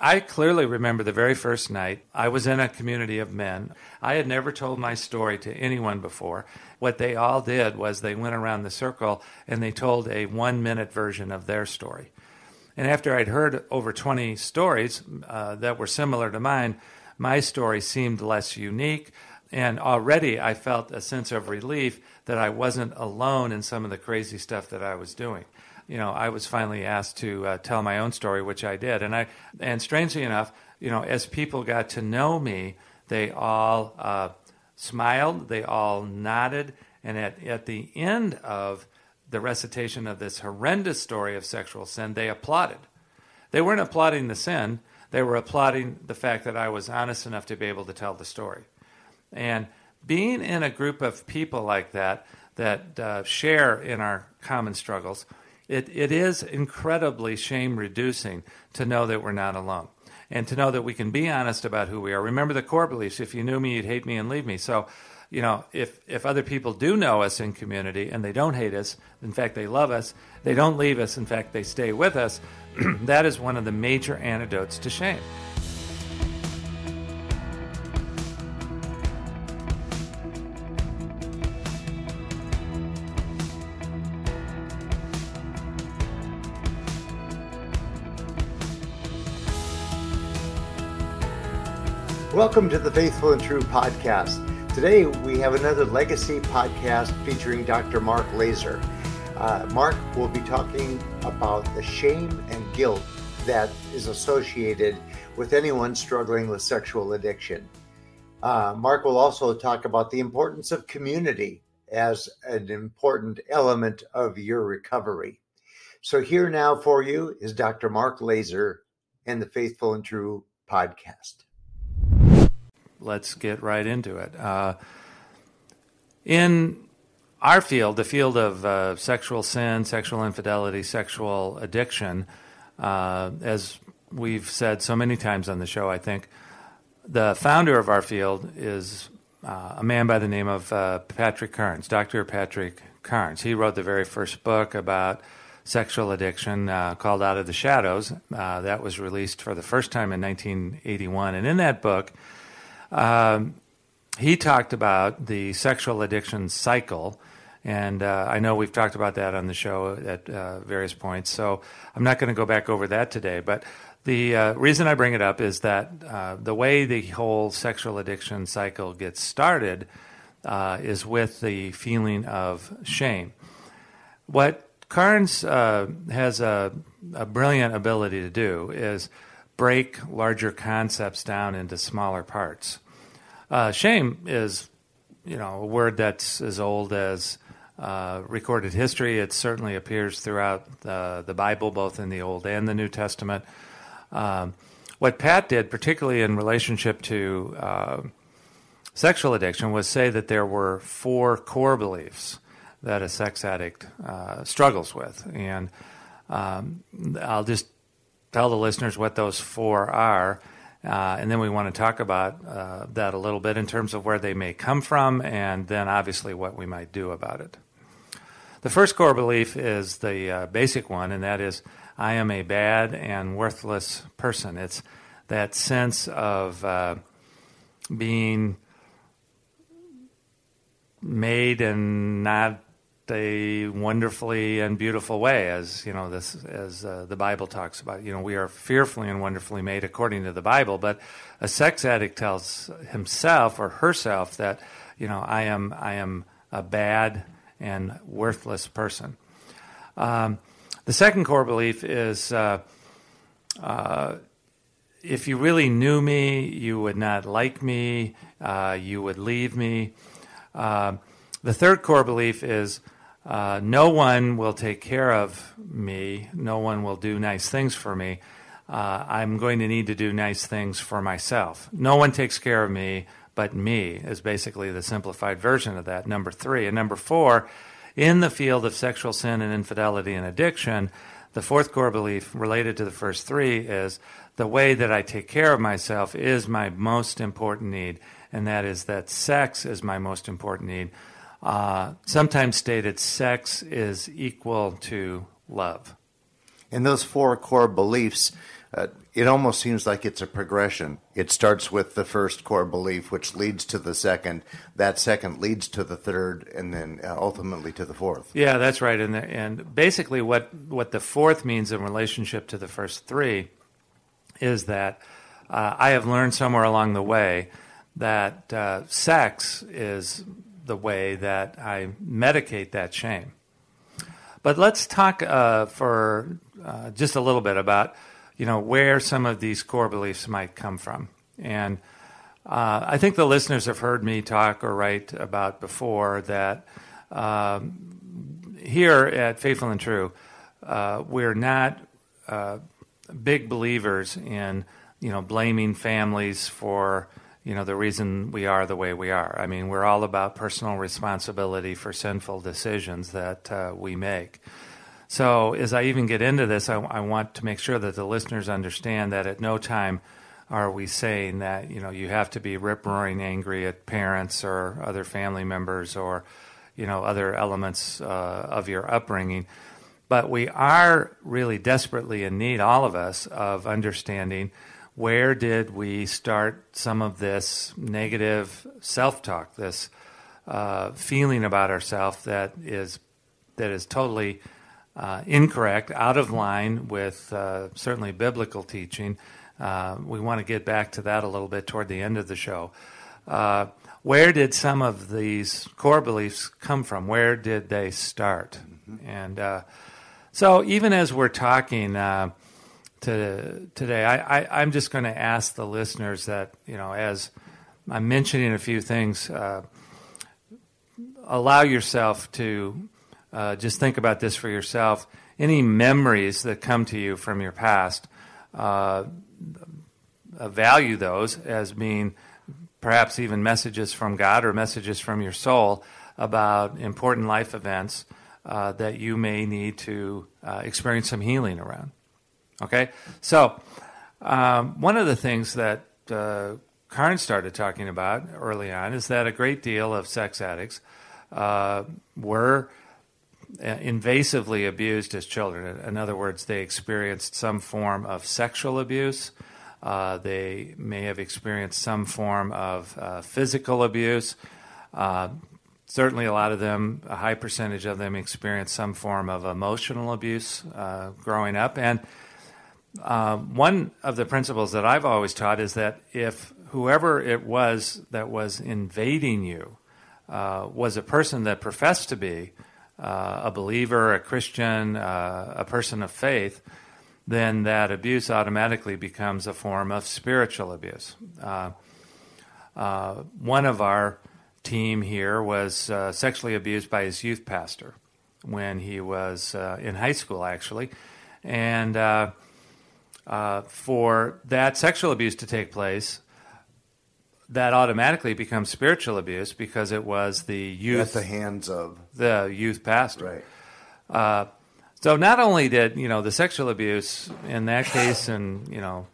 I clearly remember the very first night I was in a community of men. I had never told my story to anyone before. What they all did was they went around the circle and they told a one minute version of their story. And after I'd heard over 20 stories uh, that were similar to mine, my story seemed less unique. And already I felt a sense of relief that I wasn't alone in some of the crazy stuff that I was doing you know, I was finally asked to uh, tell my own story, which I did. And I, and strangely enough, you know, as people got to know me, they all uh, smiled, they all nodded, and at, at the end of the recitation of this horrendous story of sexual sin, they applauded. They weren't applauding the sin, they were applauding the fact that I was honest enough to be able to tell the story. And being in a group of people like that, that uh, share in our common struggles, it, it is incredibly shame reducing to know that we're not alone and to know that we can be honest about who we are. Remember the core beliefs if you knew me, you'd hate me and leave me. So, you know, if, if other people do know us in community and they don't hate us, in fact, they love us, they don't leave us, in fact, they stay with us, that is one of the major antidotes to shame. Welcome to the Faithful and True podcast. Today we have another legacy podcast featuring Dr. Mark Laaser. Uh, Mark will be talking about the shame and guilt that is associated with anyone struggling with sexual addiction. Uh, Mark will also talk about the importance of community as an important element of your recovery. So, here now for you is Dr. Mark Laaser and the Faithful and True podcast let's get right into it. Uh, in our field, the field of uh, sexual sin, sexual infidelity, sexual addiction, uh, as we've said so many times on the show, I think the founder of our field is uh, a man by the name of uh, Patrick Carnes, Dr. Patrick Carnes. He wrote the very first book about sexual addiction uh, called Out of the Shadows. that was released for the first time in 1981. And in that book, um, he talked about the sexual addiction cycle. And uh, I know we've talked about that on the show at uh, various points, so I'm not going to go back over that today. But the uh, reason I bring it up is that uh, the way the whole sexual addiction cycle gets started uh, is with the feeling of shame. What Carnes uh, has a, a brilliant ability to do is break larger concepts down into smaller parts. Uh, shame is, you know, a word that's as old as uh, recorded history. It certainly appears throughout the, the, Bible, both in the Old and the New Testament. Um, what Pat did, particularly in relationship to uh, sexual addiction, was say that there were four core beliefs that a sex addict uh, struggles with. And um, I'll just tell the listeners what those four are. Uh, and then we want to talk about uh, that a little bit in terms of where they may come from and then obviously what we might do about it. The first core belief is the uh, basic one, and that is I am a bad and worthless person. It's that sense of uh, being made and not a wonderfully and beautiful way, as you know, this as uh, the Bible talks about. You know, we are fearfully and wonderfully made according to the Bible. But a sex addict tells himself or herself that you know I am I am a bad and worthless person. Um, the second core belief is. Uh, uh, if you really knew me, you would not like me, uh, you would leave me. Uh, the third core belief is uh, no one will take care of me. No one will do nice things for me. Uh, I'm going to need to do nice things for myself. No one takes care of me but me, is basically the simplified version of that. Number three. And number four, in the field of sexual sin and infidelity and addiction, the fourth core belief related to the first three is the way that I take care of myself is my most important need, and that is that sex is my most important need uh, sometimes stated sex is equal to love. And those four core beliefs, uh, it almost seems like it's a progression. It starts with the first core belief, which leads to the second. That second leads to the third, and then uh, ultimately to the fourth. Yeah, that's right. And, the, and basically, what, what the fourth means in relationship to the first three is that uh, I have learned somewhere along the way that uh, sex is the way that I medicate that shame. But let's talk uh, for uh, just a little bit about, you know, where some of these core beliefs might come from. And uh, I think the listeners have heard me talk or write about before that um, here at Faithful and True, uh, we're not uh, big believers in, you know, blaming families for you know the reason we are the way we are. I mean, we're all about personal responsibility for sinful decisions that uh, we make. So, as I even get into this, I, I, want to make sure that the listeners understand that at no time are we saying that you know you have to be rip roaring angry at parents or other family members or you know other elements uh, of your upbringing. But we are really desperately in need, all of us, of understanding where did we start some of this negative self-talk, this uh, feeling about ourselves that is that is totally uh, incorrect, out of line with uh, certainly biblical teaching. Uh, we want to get back to that a little bit toward the end of the show. Uh, where did some of these core beliefs come from? Where did they start? Mm-hmm. And uh, so, even as we're talking to today. I, am just going to ask the listeners that, you know, as I'm mentioning a few things, uh, allow yourself to uh, just think about this for yourself. Any memories that come to you from your past, uh, value those as being perhaps even messages from God or messages from your soul about important life events uh, that you may need to uh, experience some healing around. Okay, so um, one of the things that uh, Carnes started talking about early on is that a great deal of sex addicts uh, were uh, invasively abused as children. In other words, they experienced some form of sexual abuse. Uh, they may have experienced some form of uh, physical abuse. Uh, certainly, a lot of them, a high percentage of them, experienced some form of emotional abuse uh, growing up. And uh, one of the principles that I've always taught is that if whoever it was that was invading you uh, was a person that professed to be uh, a believer, a Christian, uh, a person of faith, then that abuse automatically becomes a form of spiritual abuse. Uh, uh, one of our team here was sexually abused by his youth pastor when he was in high school, actually. And uh, for that sexual abuse to take place, that automatically becomes spiritual abuse because it was the youth at the hands of the youth pastor. Right. Uh, so not only did you know the sexual abuse in that case, and you know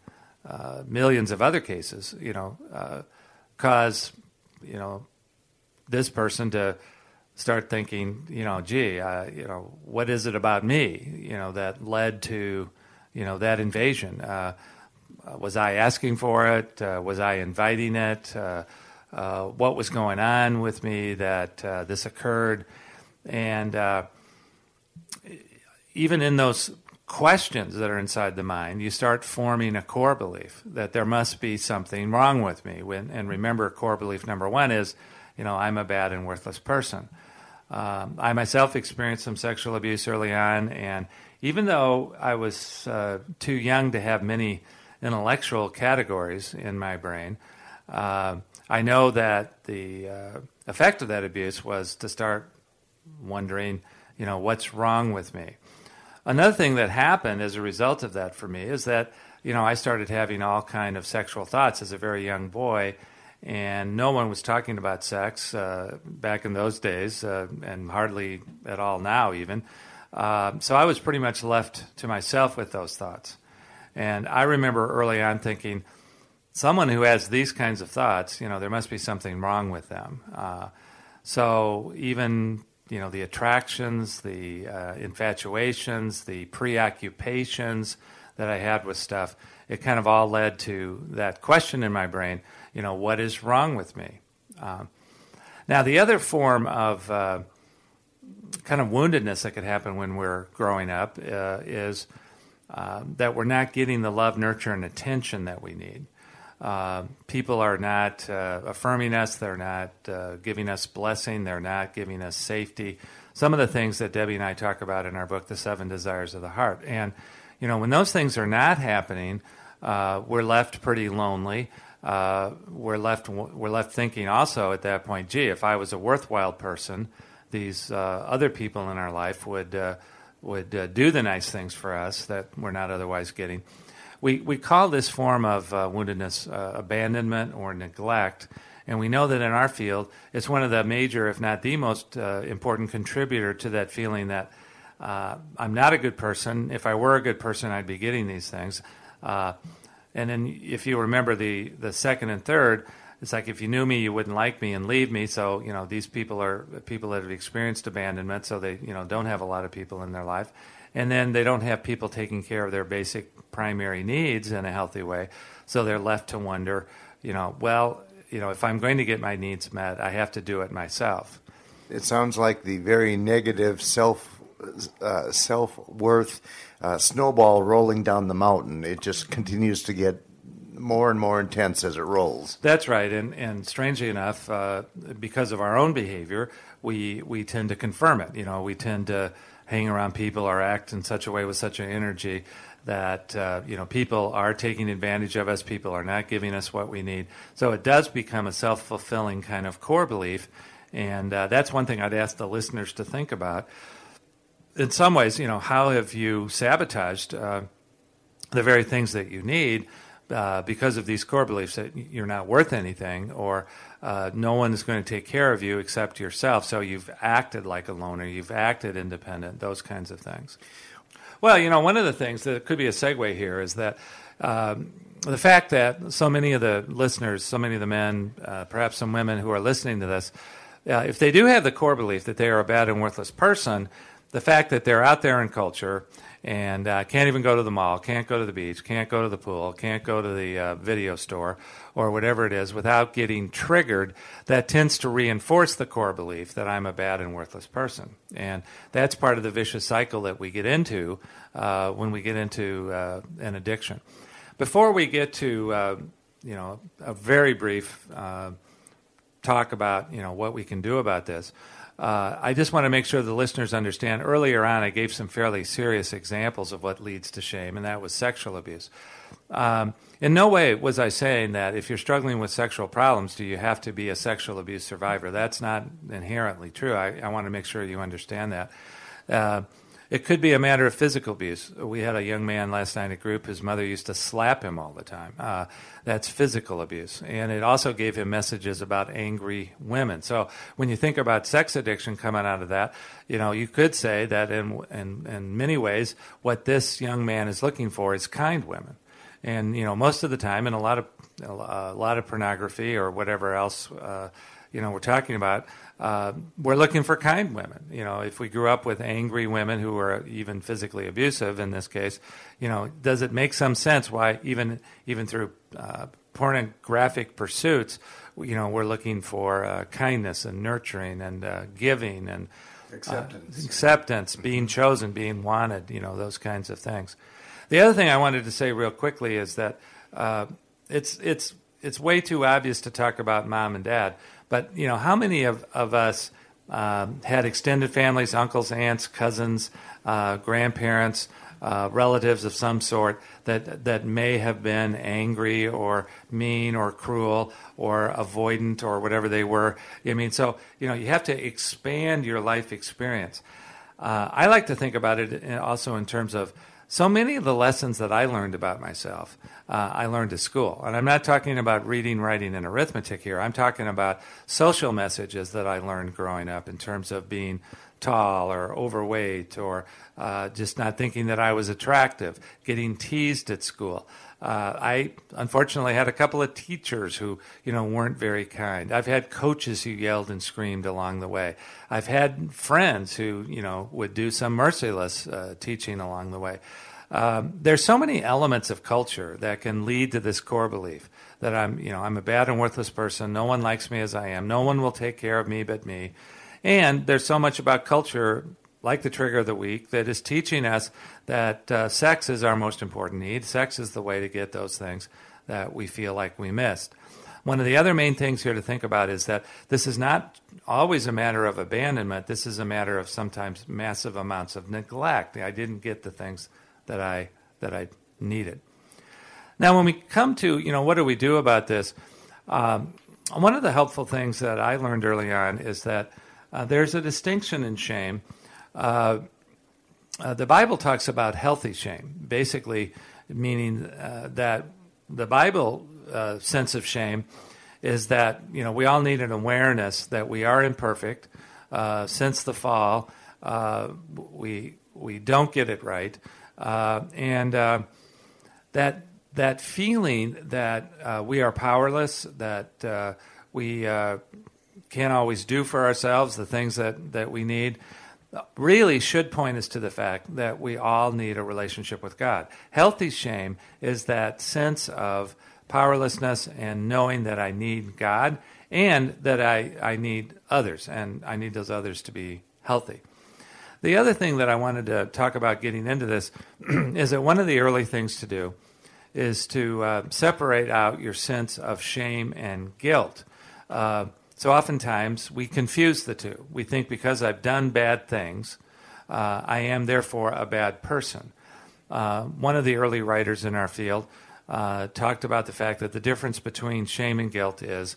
uh, millions of other cases, you know, uh, cause you know this person to start thinking, you know, gee, uh, you know, what is it about me, you know, that led to you know that invasion. Uh, was I asking for it? Uh, was I inviting it? Uh, uh what was going on with me that uh, this occurred? And uh, even in those questions that are inside the mind, you start forming a core belief that there must be something wrong with me. When, and remember, core belief number one is, you know, I'm a bad and worthless person. Um, I myself experienced some sexual abuse early on, and even though I was uh, too young to have many intellectual categories in my brain, uh, I know that the uh, effect of that abuse was to start wondering, you know, what's wrong with me. Another thing that happened as a result of that for me is that, you know, I started having all kind of sexual thoughts as a very young boy, and no one was talking about sex uh, back in those days, uh, and hardly at all now even. Um, so I was pretty much left to myself with those thoughts. And I remember early on thinking, someone who has these kinds of thoughts, you know, there must be something wrong with them. Uh, so even, you know, the attractions, the uh, infatuations, the preoccupations, that I had with stuff, it kind of all led to that question in my brain, you know, what is wrong with me? Um, now, the other form of uh, kind of woundedness that could happen when we're growing up uh, is uh, that we're not getting the love, nurture, and attention that we need. Uh, people are not uh, affirming us, they're not uh, giving us blessing, they're not giving us safety. Some of the things that Debbie and I talk about in our book, The Seven Desires of the Heart. And, you know, when those things are not happening, uh, we're left pretty lonely. We're left we're left thinking also at that point, gee, if I was a worthwhile person, these uh, other people in our life would uh, would uh, do the nice things for us that we're not otherwise getting. We we call this form of uh, woundedness abandonment or neglect, and we know that in our field, it's one of the major, if not the most important contributor to that feeling that. I'm not a good person. If I were a good person, I'd be getting these things. Uh, and then if you remember the, the second and third, it's like if you knew me, you wouldn't like me and leave me. So you know these people are people that have experienced abandonment, so they you know don't have a lot of people in their life, and then they don't have people taking care of their basic primary needs in a healthy way. So they're left to wonder, you know, well, you know, if I'm going to get my needs met, I have to do it myself. It sounds like the very negative self uh, self worth uh, snowball rolling down the mountain. It just continues to get more and more intense as it rolls. That's right, and and strangely enough, uh, because of our own behavior, we we tend to confirm it. You know, we tend to hang around people or act in such a way with such an energy that uh, you know people are taking advantage of us. People are not giving us what we need. So it does become a self fulfilling kind of core belief, and uh, that's one thing I'd ask the listeners to think about in some ways, you know, how have you sabotaged uh, the very things that you need uh, because of these core beliefs that you're not worth anything or uh, no one is going to take care of you except yourself. So you've acted like a loner, you've acted independent, those kinds of things. Well, you know, one of the things that could be a segue here is that um, the fact that so many of the listeners, so many of the men, uh, perhaps some women who are listening to this, uh, if they do have the core belief that they are a bad and worthless person, the fact that they're out there in culture and uh, can't even go to the mall, can't go to the beach, can't go to the pool, can't go to the uh, video store, or whatever it is, without getting triggered, that tends to reinforce the core belief that I'm a bad and worthless person. And that's part of the vicious cycle that we get into uh, when we get into uh, an addiction. Before we get to, uh, you know, a very brief uh, talk about, you know, what we can do about this, uh, I just want to make sure the listeners understand. Earlier on, I gave some fairly serious examples of what leads to shame, and that was sexual abuse. Um, in no way was I saying that if you're struggling with sexual problems, do you have to be a sexual abuse survivor? That's not inherently true. I, I want to make sure you understand that. Uh, it could be a matter of physical abuse. We had a young man last night at group. His mother used to slap him all the time. Uh, that's physical abuse. And it also gave him messages about angry women. So when you think about sex addiction coming out of that, you know, you could say that in, in, in many ways, what this young man is looking for is kind women. And, you know, most of the time, in a lot of, a lot of pornography or whatever else, uh, you know, we're talking about, uh, we're looking for kind women. You know, if we grew up with angry women who were even physically abusive, in this case, you know, does it make some sense why even even through uh, pornographic pursuits, you know, we're looking for uh, kindness and nurturing and uh, giving and uh, acceptance, acceptance, being chosen, being wanted. You know, those kinds of things. The other thing I wanted to say real quickly is that uh, it's it's it's way too obvious to talk about mom and dad but you know, how many of of us um, had extended families, uncles, aunts, cousins, uh, grandparents, uh, relatives of some sort that that may have been angry or mean or cruel or avoidant or whatever they were. I mean, so you know, you have to expand your life experience. Uh, I like to think about it also in terms of so many of the lessons that I learned about myself, uh, I learned at school. And I'm not talking about reading, writing, and arithmetic here. I'm talking about social messages that I learned growing up in terms of being tall or overweight or uh, just not thinking that I was attractive, getting teased at school. Uh, I unfortunately had a couple of teachers who, you know, weren't very kind. I've had coaches who yelled and screamed along the way. I've had friends who, you know, would do some merciless uh, teaching along the way. Um, there's so many elements of culture that can lead to this core belief that I'm, you know, I'm a bad and worthless person. No one likes me as I am. No one will take care of me but me. And there's so much about culture, like the trigger of the week, that is teaching us that uh, sex is our most important need. Sex is the way to get those things that we feel like we missed. One of the other main things here to think about is that this is not always a matter of abandonment. This is a matter of sometimes massive amounts of neglect. I didn't get the things that I that I needed. Now, when we come to you know what do we do about this, um, one of the helpful things that I learned early on is that uh, there's a distinction in shame. Uh, uh, the Bible talks about healthy shame, basically meaning uh, that the Bible uh, sense of shame is that you know we all need an awareness that we are imperfect. Since the fall, we we don't get it right. And that that feeling that we are powerless, that we can't always do for ourselves the things that, that we need, really should point us to the fact that we all need a relationship with God. Healthy shame is that sense of powerlessness and knowing that I need God and that I, I need others, and I need those others to be healthy. The other thing that I wanted to talk about getting into this is that one of the early things to do is to uh, separate out your sense of shame and guilt. Uh, so oftentimes we confuse the two. We think because I've done bad things, uh, I am therefore a bad person. Uh, one of the early writers in our field uh, talked about the fact that the difference between shame and guilt is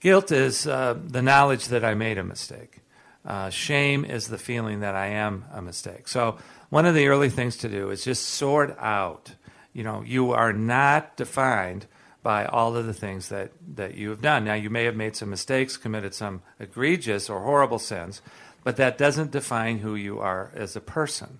guilt is uh, the knowledge that I made a mistake. Uh, shame is the feeling that I am a mistake. So, one of the early things to do is just sort out. You know, you are not defined by all of the things that, that you have done. Now, you may have made some mistakes, committed some egregious or horrible sins, but that doesn't define who you are as a person.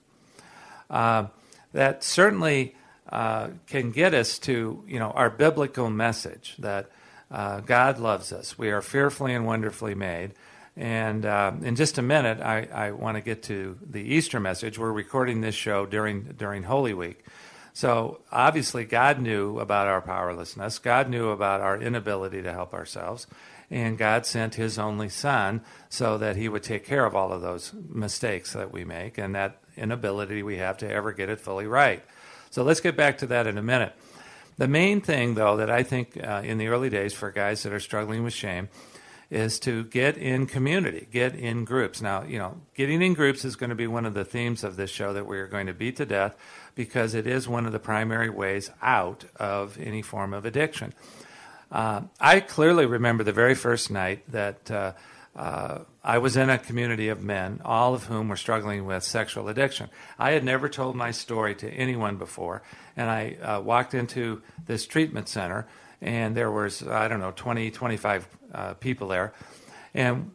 Uh, that certainly uh, can get us to, you know, our biblical message that uh, God loves us. We are fearfully and wonderfully made and uh, in just a minute, I, I want to get to the Easter message. We're recording this show during during Holy Week, so obviously God knew about our powerlessness. God knew about our inability to help ourselves, and God sent His only Son so that He would take care of all of those mistakes that we make and that inability we have to ever get it fully right. So let's get back to that in a minute. The main thing, though, that I think uh, in the early days for guys that are struggling with shame is to get in community, get in groups. Now, you know, getting in groups is going to be one of the themes of this show that we are going to beat to death because it is one of the primary ways out of any form of addiction. Uh, I clearly remember the very first night that uh, uh, I was in a community of men, all of whom were struggling with sexual addiction. I had never told my story to anyone before, and I uh, walked into this treatment center and there was I don't know 20, 25 uh, people there, and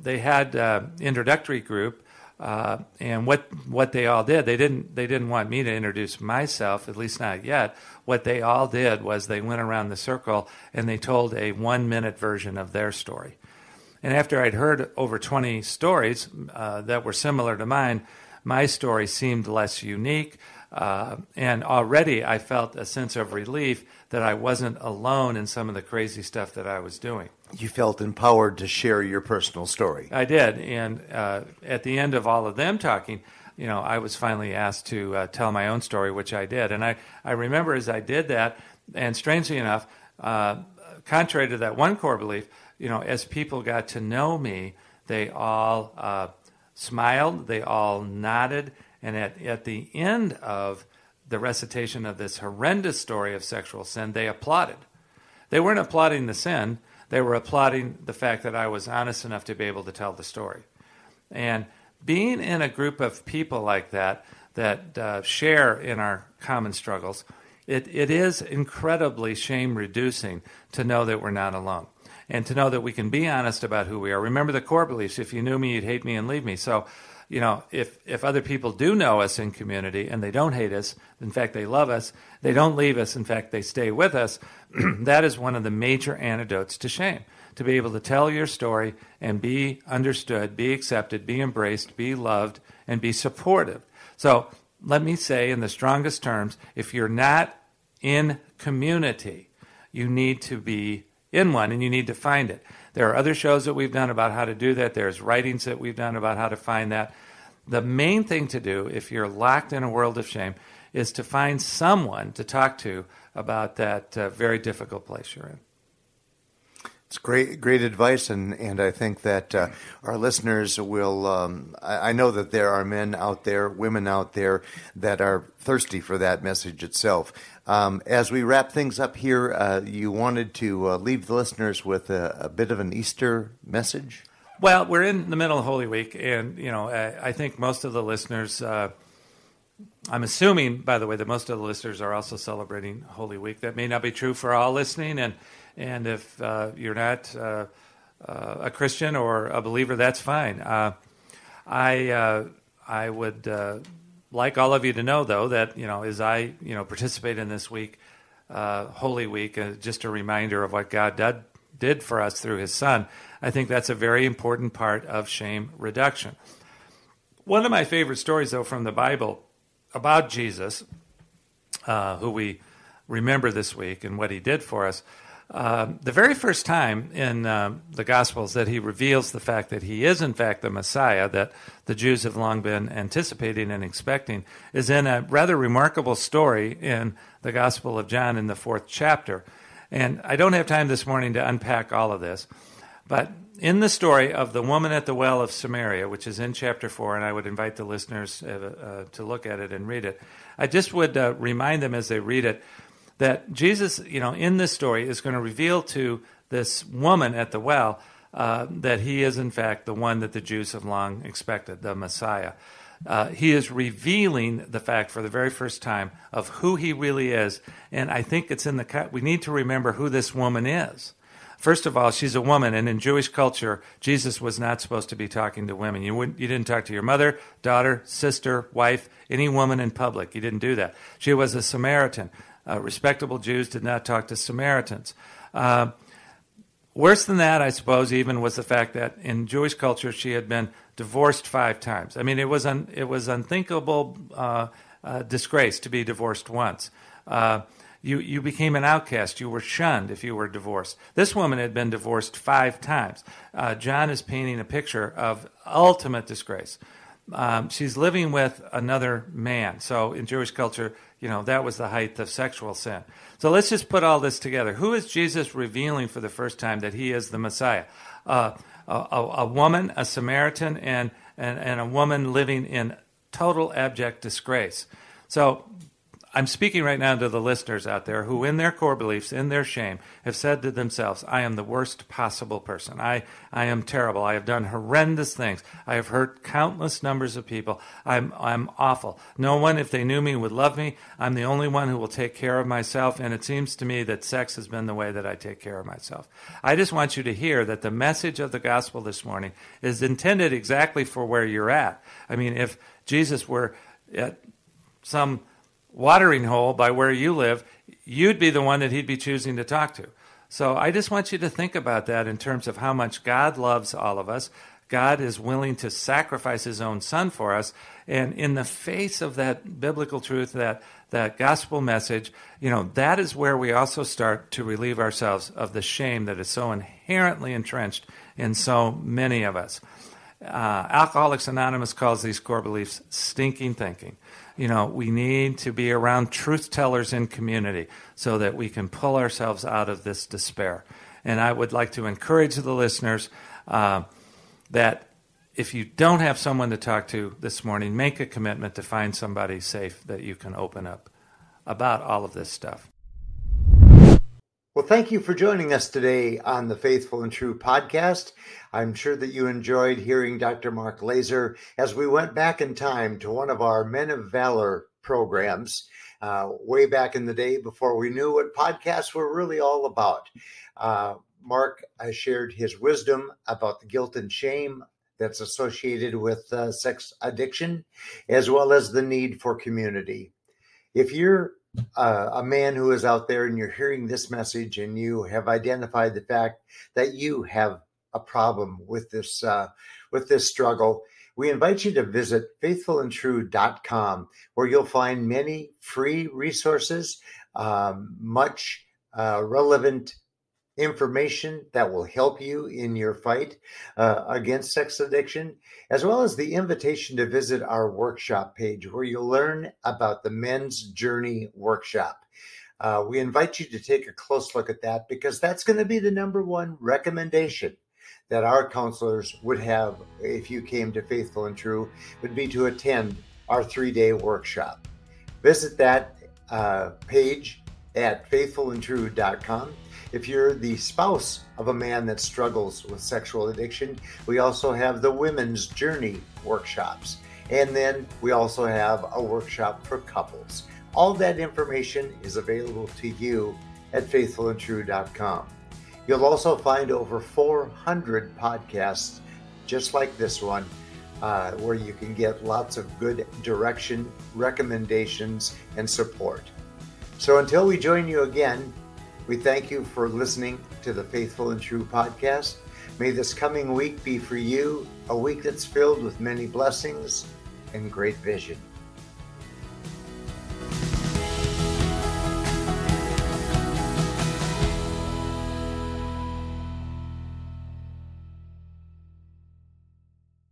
they had uh, introductory group. Uh, and what what they all did, they didn't they didn't want me to introduce myself, at least not yet. What they all did was they went around the circle and they told a one minute version of their story. And after I'd heard over 20 stories uh, that were similar to mine, my story seemed less unique. Uh, and already I felt a sense of relief that I wasn't alone in some of the crazy stuff that I was doing. You felt empowered to share your personal story. I did. And uh, at the end of all of them talking, you know, I was finally asked to uh, tell my own story, which I did. And I, I remember as I did that, and strangely enough, uh, contrary to that one core belief, you know, as people got to know me, they all uh, smiled, they all nodded, and at, at the end of the recitation of this horrendous story of sexual sin, they applauded. They weren't applauding the sin, they were applauding the fact that I was honest enough to be able to tell the story. And being in a group of people like that, that uh, share in our common struggles, it, it is incredibly shame reducing to know that we're not alone and to know that we can be honest about who we are. Remember the core beliefs if you knew me, you'd hate me and leave me. So you know, if, if other people do know us in community and they don't hate us, in fact, they love us, they don't leave us, in fact, they stay with us, that is one of the major antidotes to shame. To be able to tell your story and be understood, be accepted, be embraced, be loved, and be supportive. So let me say in the strongest terms if you're not in community, you need to be in one and you need to find it. There are other shows that we've done about how to do that. There's writings that we've done about how to find that. The main thing to do if you're locked in a world of shame is to find someone to talk to about that uh, very difficult place you're in. It's great, great advice, and, and I think that uh, our listeners will. Um, I, I, know that there are men out there, women out there that are thirsty for that message itself. Um, as we wrap things up here, uh, you wanted to uh, leave the listeners with a, a, bit of an Easter message. Well, we're in the middle of Holy Week, and you know, I, I think most of the listeners. I'm assuming, by the way, that most of the listeners are also celebrating Holy Week. That may not be true for all listening, and and if uh, you're not uh, uh, a Christian or a believer, that's fine. Uh, I uh, I would uh, like all of you to know, though, that you know as I you know participate in this week, Holy Week, just a reminder of what God did did for us through His Son. I think that's a very important part of shame reduction. One of my favorite stories, though, from the Bible about Jesus, who we remember this week and what He did for us um, the very first time in uh, the Gospels that he reveals the fact that he is, in fact, the Messiah that the Jews have long been anticipating and expecting is in a rather remarkable story in the Gospel of John in the fourth chapter. And I don't have time this morning to unpack all of this, but in the story of the woman at the well of Samaria, which is in chapter 4, and I would invite the listeners uh, uh, to look at it and read it, I just would uh, remind them as they read it that Jesus, you know, in this story is going to reveal to this woman at the well uh, that he is, in fact, the one that the Jews have long expected, the Messiah. Uh, he is revealing the fact for the very first time of who he really is. And I think it's in the, we need to remember who this woman is. First of all, she's a woman, and in Jewish culture, Jesus was not supposed to be talking to women. You, wouldn't, you didn't talk to your mother, daughter, sister, wife, any woman in public. You didn't do that. She was a Samaritan. Uh, respectable Jews did not talk to Samaritans. Uh, worse than that, I suppose, even was the fact that in Jewish culture she had been divorced five times. I mean, it was un, it was unthinkable uh, uh disgrace to be divorced once. You you became an outcast. You were shunned if you were divorced. This woman had been divorced five times. Uh, John is painting a picture of ultimate disgrace. Um, she's living with another man. So in Jewish culture, you know, that was the height of sexual sin. So let's just put all this together. Who is Jesus revealing for the first time that he is the Messiah? Uh, a, a, woman, a Samaritan, and, and, and a woman living in total abject disgrace. So I'm speaking right now to the listeners out there who, in their core beliefs, in their shame, have said to themselves, I am the worst possible person. I, I am terrible. I have done horrendous things. I have hurt countless numbers of people. I'm, I'm awful. No one, if they knew me, would love me. I'm the only one who will take care of myself, and it seems to me that sex has been the way that I take care of myself. I just want you to hear that the message of the gospel this morning is intended exactly for where you're at. I mean, if Jesus were at some watering hole by where you live, you'd be the one that he'd be choosing to talk to. So I just want you to think about that in terms of how much God loves all of us. God is willing to sacrifice his own son for us. And in the face of that biblical truth, that, that gospel message, you know, that is where we also start to relieve ourselves of the shame that is so inherently entrenched in so many of us. Uh, Alcoholics Anonymous calls these core beliefs stinking thinking you know, we need to be around truth tellers in community so that we can pull ourselves out of this despair. And I would like to encourage the listeners uh, that if you don't have someone to talk to this morning, make a commitment to find somebody safe that you can open up about all of this stuff. Well, thank you for joining us today on the Faithful and True podcast. I'm sure that you enjoyed hearing Dr. Mark Laaser as we went back in time to one of our Men of Valor programs uh, way back in the day before we knew what podcasts were really all about. Uh, Mark shared his wisdom about the guilt and shame that's associated with uh, sex addiction, as well as the need for community. If you're uh, a man who is out there and you're hearing this message and you have identified the fact that you have a problem with this uh, with this struggle we invite you to visit faithfulandtrue.com where you'll find many free resources, um, much uh, relevant information that will help you in your fight uh, against sex addiction, as well as the invitation to visit our workshop page where you'll learn about the Men's Journey Workshop. Uh, we invite you to take a close look at that because that's going to be the number one recommendation that our counselors would have if you came to Faithful and True would be to attend our three day workshop. Visit that uh, page at faithfulandtrue.com. If you're the spouse of a man that struggles with sexual addiction, we also have the Women's Journey workshops. And then we also have a workshop for couples. All that information is available to you at faithfulandtrue.com. You'll also find over 400 podcasts just like this one, uh, where you can get lots of good direction, recommendations, and support. So until we join you again, we thank you for listening to the Faithful and True podcast. May this coming week be for you a week that's filled with many blessings and great vision.